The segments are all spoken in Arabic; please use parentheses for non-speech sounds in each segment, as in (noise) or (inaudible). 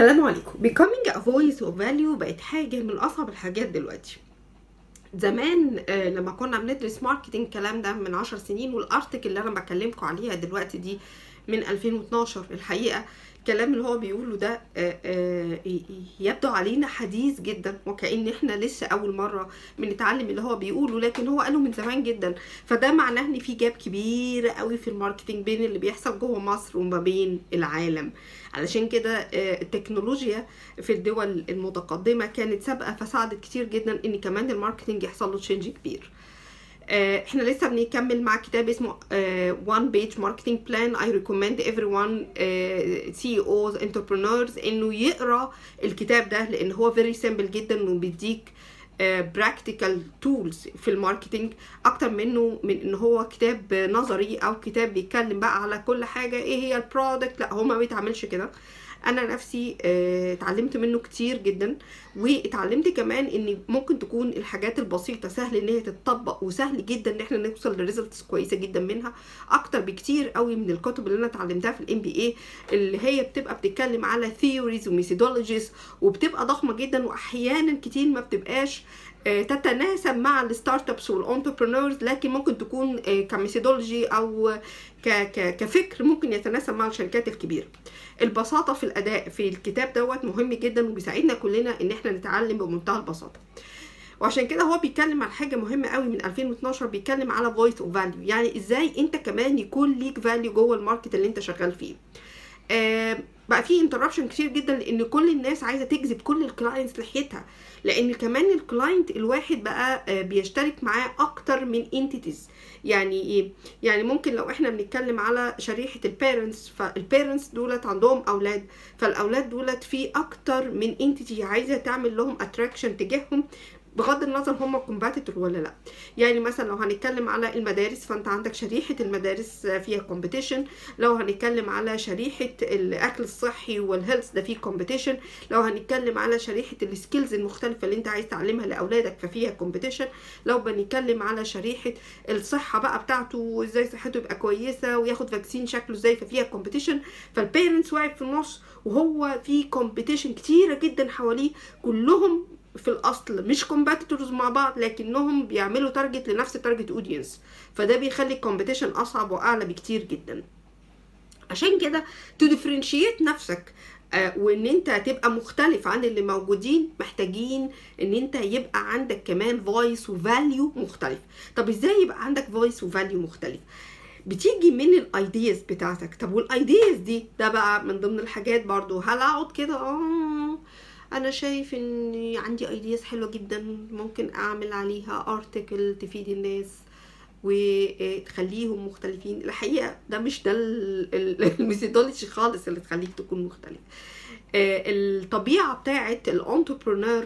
السلام عليكم. Becoming a voice of value بقت حاجة من أصعب الحاجات دلوقتي. زمان آه، لما كنا بندرس marketing الكلام ده من عشر سنين وال article اللي أنا بكلمكم عليها دلوقتي دي من 2012 الحقيقة الكلام اللي هو بيقوله ده آه، آه، يبدو علينا حديث جدا وكأن إحنا لسه أول مرة بنتعلم اللي هو بيقوله لكن هو قاله من زمان جدا. فده معناه إن في gap كبير قوي في ال marketing بين اللي بيحصل جوه مصر وما بين العالم. علشان كده آه، التكنولوجيا في الدول المتقدمة كانت سابقة فساعدت كتير جدا إن كمان ال marketing يحصل له change كبير. إحنا لسه بنكمل مع كتاب اسمه آه، One Page Marketing Plan. I recommend everyone آه، CEOs entrepreneurs إنه يقرأ الكتاب ده لأن هو very simple جدا وبيديك practical tools في ال marketing. أكتر منه من إن هو كتاب نظري أو كتاب بيتكلم بقى على كل حاجة إيه هي ال product لأ هو ما بيتعملش كده. أنا نفسي آه، اتعلمت منه كتير جدا. واتعلمت كمان إن ممكن تكون الحاجات البسيطة سهل إن هي تتطبق وسهل جدا إن إحنا نوصل ل results كويسة جدا منها. أكتر بكتير قوي من الكتب اللي أنا اتعلمتها في ال MBA اللي هي بتبقى بتتكلم على theories و methodologies وبتبقى ضخمة جدا واحيانا كتير ما بتبقاش تتناسب مع ال startups وال entrepreneurs لكن ممكن تكون آه، ك methodology أو كفكر ممكن يتناسب مع الشركات الكبيرة. البساطة في الأداء في الكتاب دوت مهم جدا وبيساعدنا كلنا إن إحنا نتعلم بمنتهى البساطة. وعشان كده هو بيتكلم على حاجة مهمة قوي من 2012 بيتكلم على voice of value يعني إزاي أنت كمان يكون ليك value جوه ال market اللي أنت شغال فيه. آه بقى في interruption كتير جدا لأن كل الناس عايزة تجذب كل ال clients ناحيتها لأن كمان ال client الواحد بقى آه، بيشترك معاه أكتر من entities يعني إيه؟ يعني ممكن لو إحنا بنتكلم على شريحة ال parents فال parents دولت عندهم أولاد. فالأولاد دولت في أكتر من entity عايزة تعمل لهم attraction تجاههم. بغض النظر هم competitor ولا لا. يعني مثلا لو هنتكلم على المدارس فأنت عندك شريحة المدارس فيها competition لو هنتكلم على شريحة الأكل الصحي وال health ده فيه competition لو هنتكلم على شريحة ال skills المختلفة اللي أنت عايز تعلمها لأولادك ففيها competition لو بنتكلم على شريحة الصحة بقى بتاعته وإزاي صحته يبقى كويسة وياخد vaccine شكله إزاي ففيها competition فال parents واقف في النص وهو في competition كتيرة جدا حواليه. كلهم في الأصل مش competitors مع بعض لكنهم بيعملوا target لنفس ال target audience فده بيخلي ال competition أصعب وأعلى بكتير جدا. عشان كده to differentiate نفسك آه، وإن أنت تبقى مختلف عن اللي موجودين محتاجين إن أنت يبقى عندك كمان voice و value مختلف. طب إزاي يبقى عندك voice و value مختلف؟ بتيجي من ال ideas بتاعتك. طب وال ideas دي ده بقى من ضمن الحاجات برضو. هل أقعد كده؟ آه. أنا شايف ان عندي ideas حلوة جدا ممكن أعمل عليها article تفيد الناس وتخليهم مختلفين. الحقيقة ده مش ده ال- ال- (laughs) ال methodology خالص اللي تخليك تكون مختلف. آه، الطبيعة بتاعت ال entrepreneur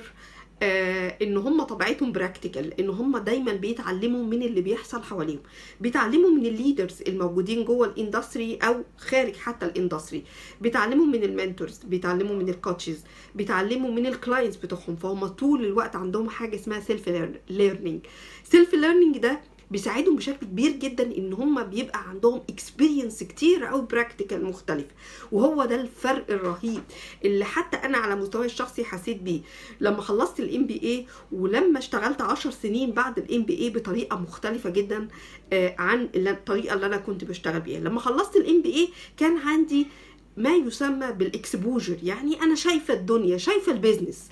إن هم طبيعتهم practical إن هم دايما بيتعلموا من اللي بيحصل حواليهم. بيتعلموا من ال leaders الموجودين جوه ال industry أو خارج حتى ال industry بيتعلموا من ال mentors بيتعلموا من ال coaches بيتعلموا من ال clients بتوعهم. فهم طول الوقت عندهم حاجة اسمها self learning self learning ده بيساعدهم بشكل كبير جدا إن هم بيبقى عندهم experience كتير أو practical مختلف. وهو ده الفرق الرهيب اللي حتى أنا على مستواي الشخصي حسيت بيه. لما خلصت ال MBA ولما اشتغلت عشر سنين بعد ال MBA بطريقة مختلفة جدا آه، عن الطريقة اللي أنا كنت بشتغل بيها. لما خلصت ال MBA كان عندي ما يسمى بال exposure يعني أنا شايفة الدنيا شايفة ال business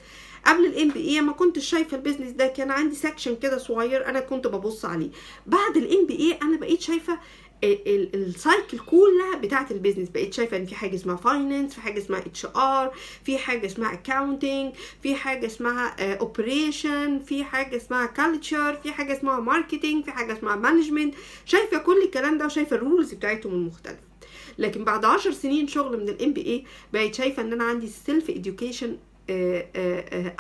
قبل ال MBA ما كنتش شايفة ال business ده كان عندي section كده صغير أنا كنت ببص عليه. بعد ال MBA أنا بقيت شايفة ال- ال- ال cycle كلها بتاعة ال business بقيت شايفة إن في حاجة اسمها finance في حاجة اسمها HR في حاجة اسمها accounting في حاجة اسمها operation في حاجة اسمها culture في حاجة اسمها marketing في حاجة اسمها management شايفة كل الكلام ده وشايفة ال roles بتاعتهم المختلفة. لكن بعد عشر سنين شغل من ال MBA بقيت شايفة إن أنا عندي self education آه، آه، آه،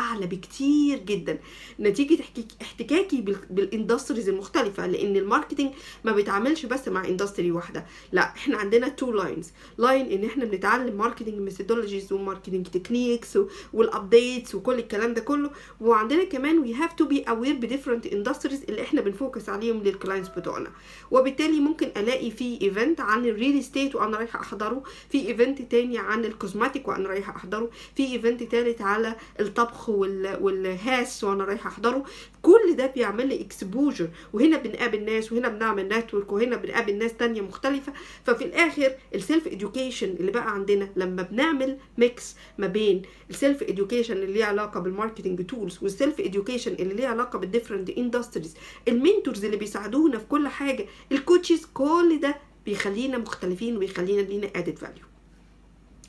أعلى بكتير جدا. نتيجة احتك- احتكاكي بال- بال industries المختلفة لأن ال marketing ما بيتعاملش بس مع industry واحدة. لا إحنا عندنا two lines line إن إحنا بنتعلم marketing methodologies و marketing techniques وال updates وكل الكلام ده كله. وعندنا كمان we have to be aware ب different industries اللي إحنا بن focus عليهم لل clients بتوعنا. وبالتالي ممكن ألاقي في event عن ال real estate وأنا رايحة أحضره. في event تاني عن ال cosmetic وأنا رايحة أحضره. في event تالت على الطبخ وال... والهاس وأنا رايحة احضره. كل ده بيعمل لي exposure وهنا بنقابل ناس وهنا بنعمل network وهنا بنقابل ناس تانية مختلفة. ففي الآخر ال self education اللي بقى عندنا لما بنعمل mix ما بين ال self education اللي ليه علاقة بال marketing tools وال self education اللي ليه علاقة بال different industries ال mentors اللي بيساعدونا في كل حاجة ال coaches كل ده بيخلينا مختلفين وبيخلينا لينا added value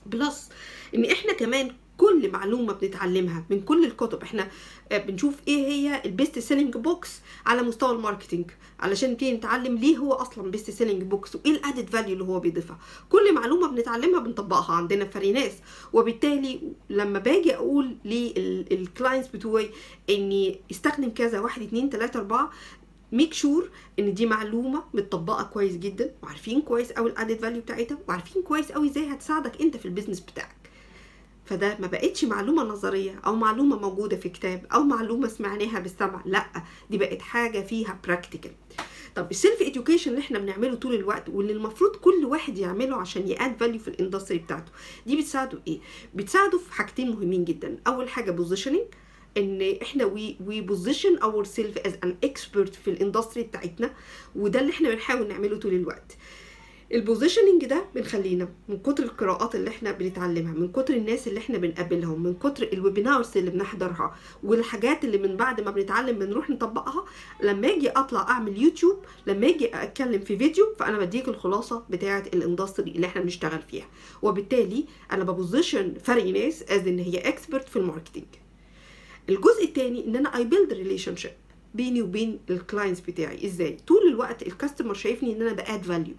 plus إن إحنا كمان كل معلومة بنتعلمها من كل الكتب. إحنا آه، بنشوف إيه هي ال best selling books على مستوى ال marketing علشان نبتدي نتعلم ليه هو أصلا best selling books وإيه ال added value اللي هو بيضيفها. كل معلومة بنتعلمها بنطبقها. عندنا في ناس وبالتالي لما باجي أقول لل clients بتوعي إني استخدم كذا واحد اتنين تلاتة أربعة make sure إن دي معلومة متطبقة كويس جدا وعارفين كويس قوي ال added value بتاعتها وعارفين كويس قوي إزاي هتساعدك أنت في ال business بتاعك. فده ما بقتش معلومة نظرية أو معلومة موجودة في كتاب أو معلومة سمعناها بالسمع لأ دي بقت حاجة فيها practical طب ال self education اللي إحنا بنعمله طول الوقت واللي المفروض كل واحد يعمله عشان ي add value في ال industry بتاعته دي بتساعده إيه؟ بتساعده في حاجتين مهمين جدا. أول حاجة positioning إن إحنا we we position ourself as an expert في ال industry بتاعتنا وده اللي إحنا بنحاول نعمله طول الوقت. ال positioning ده بنخلينا من كتر القراءات اللي إحنا بنتعلمها من كتر الناس اللي إحنا بنقابلهم من كتر ال webinars اللي بنحضرها والحاجات اللي من بعد ما بنتعلم بنروح نطبقها لما أجي اطلع اعمل يوتيوب لما أجي اتكلم في فيديو فأنا بديك الخلاصة بتاعه ال industry اللي إحنا بنشتغل فيها. وبالتالي أنا ب position فرق ناس as an هي expert في ال marketing. الجزء الثاني إن أنا I build relationship بيني وبين ال clients بتاعي. إزاي؟ طول الوقت ال customer شايفني إن أنا ب add value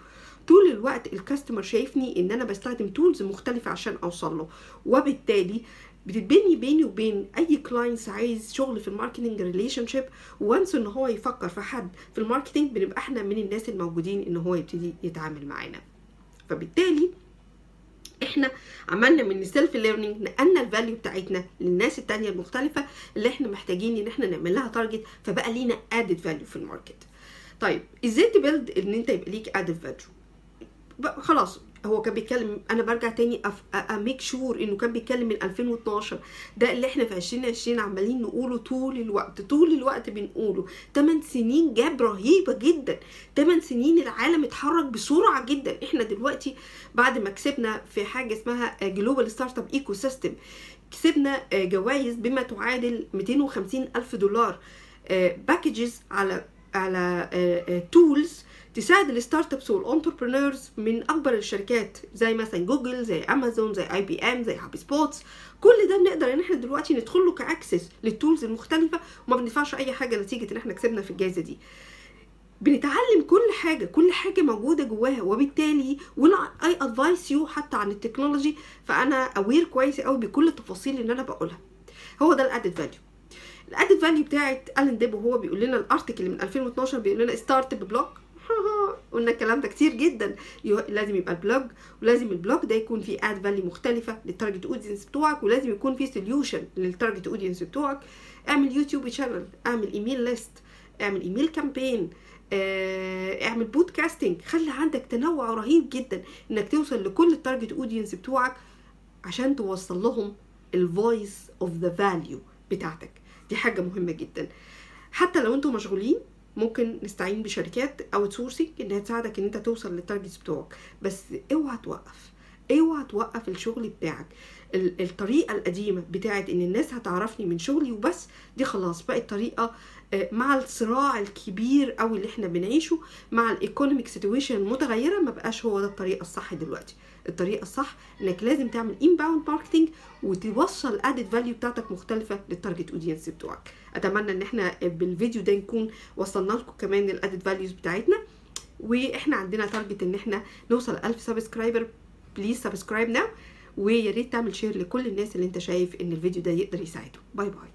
طول الوقت ال customer شايفني إن أنا بستخدم tools مختلفة عشان أوصل له. وبالتالي بتتبني بيني وبين أي clients عايز شغل في ال marketing relationship once إن هو يفكر في حد في ال marketing بنبقى إحنا من الناس الموجودين إن هو يبتدي يتعامل معانا. فبالتالي إحنا عملنا من ال self learning نقلنا ال value بتاعتنا للناس التانية المختلفة اللي إحنا محتاجين إن إحنا نعمل لها target فبقى لينا added value في ال market. طيب إزاي ت build إن أنت يبقى ليك added value خلاص هو كان بيتكلم أنا برجع تاني a make sure إنه كان بيتكلم من 2012 ده اللي إحنا في 2020 عمالين نقوله طول الوقت طول الوقت بنقوله. 8 سنين gap رهيبة جدا. 8 سنين العالم اتحرك بسرعة جدا. إحنا دلوقتي بعد ما كسبنا في حاجة اسمها Global Startup Ecosystem كسبنا جوائز بما تعادل 250 ألف دولار packages على على tools تساعد ال startups وال entrepreneurs من أكبر الشركات زي مثلا جوجل زي أمازون زي IBM زي HubSpot كل ده بنقدر إن إحنا دلوقتي ندخل له ك access لل tools المختلفة وما بندفعش أي حاجة نتيجة إن إحنا كسبنا في الجائزه دي. بنتعلم كل حاجة كل حاجة موجودة جواها وبالتالي وأنا I advise you حتى عن ال technology فأنا aware كويس قوي بكل التفاصيل اللي أنا بقولها. هو ده ال added value ال added value بتاعت ال in-depth وهو بيقول لنا ال article من 2012 بيقول لنا start ب blog (laughs) قلنا الكلام ده كتير جدا. لازم يبقى ال blog ولازم ال blog ده يكون فيه added value مختلفة لل target audience بتوعك ولازم يكون فيه solution لل target audience بتوعك. اعمل YouTube channel اعمل email list اعمل email campaign اعمل podcasting خلي عندك تنوع رهيب جدا إنك توصل لكل ال target audience بتوعك عشان توصل لهم ال voice of the value بتاعتك. دي حاجة مهمة جدا. حتى لو أنتم مشغولين ممكن نستعين بشركات outsourcing إنها تساعدك إن أنت توصل لل targets بتوعك. بس اوعى توقف. اوعى توقف الشغل بتاعك. الطريقة القديمة بتاعت إن الناس هتعرفني من شغلي وبس دي خلاص بقت طريقة مع الصراع الكبير قوي اللي إحنا بنعيشه مع ال economic situation المتغيره ما بقاش هو ده الطريقة الصح دلوقتي. الطريقة الصح إنك لازم تعمل inbound marketing وتوصل added value بتاعتك مختلفة لل target audience بتوعك. أتمنى إن إحنا بالفيديو ده نكون وصلنا لكم كمان ال added values بتاعتنا وإحنا عندنا target إن إحنا نوصل 1000 subscriber please subscribe now ويا ريت تعمل share لكل الناس اللي انت شايف إن الفيديو ده يقدر يساعده. bye bye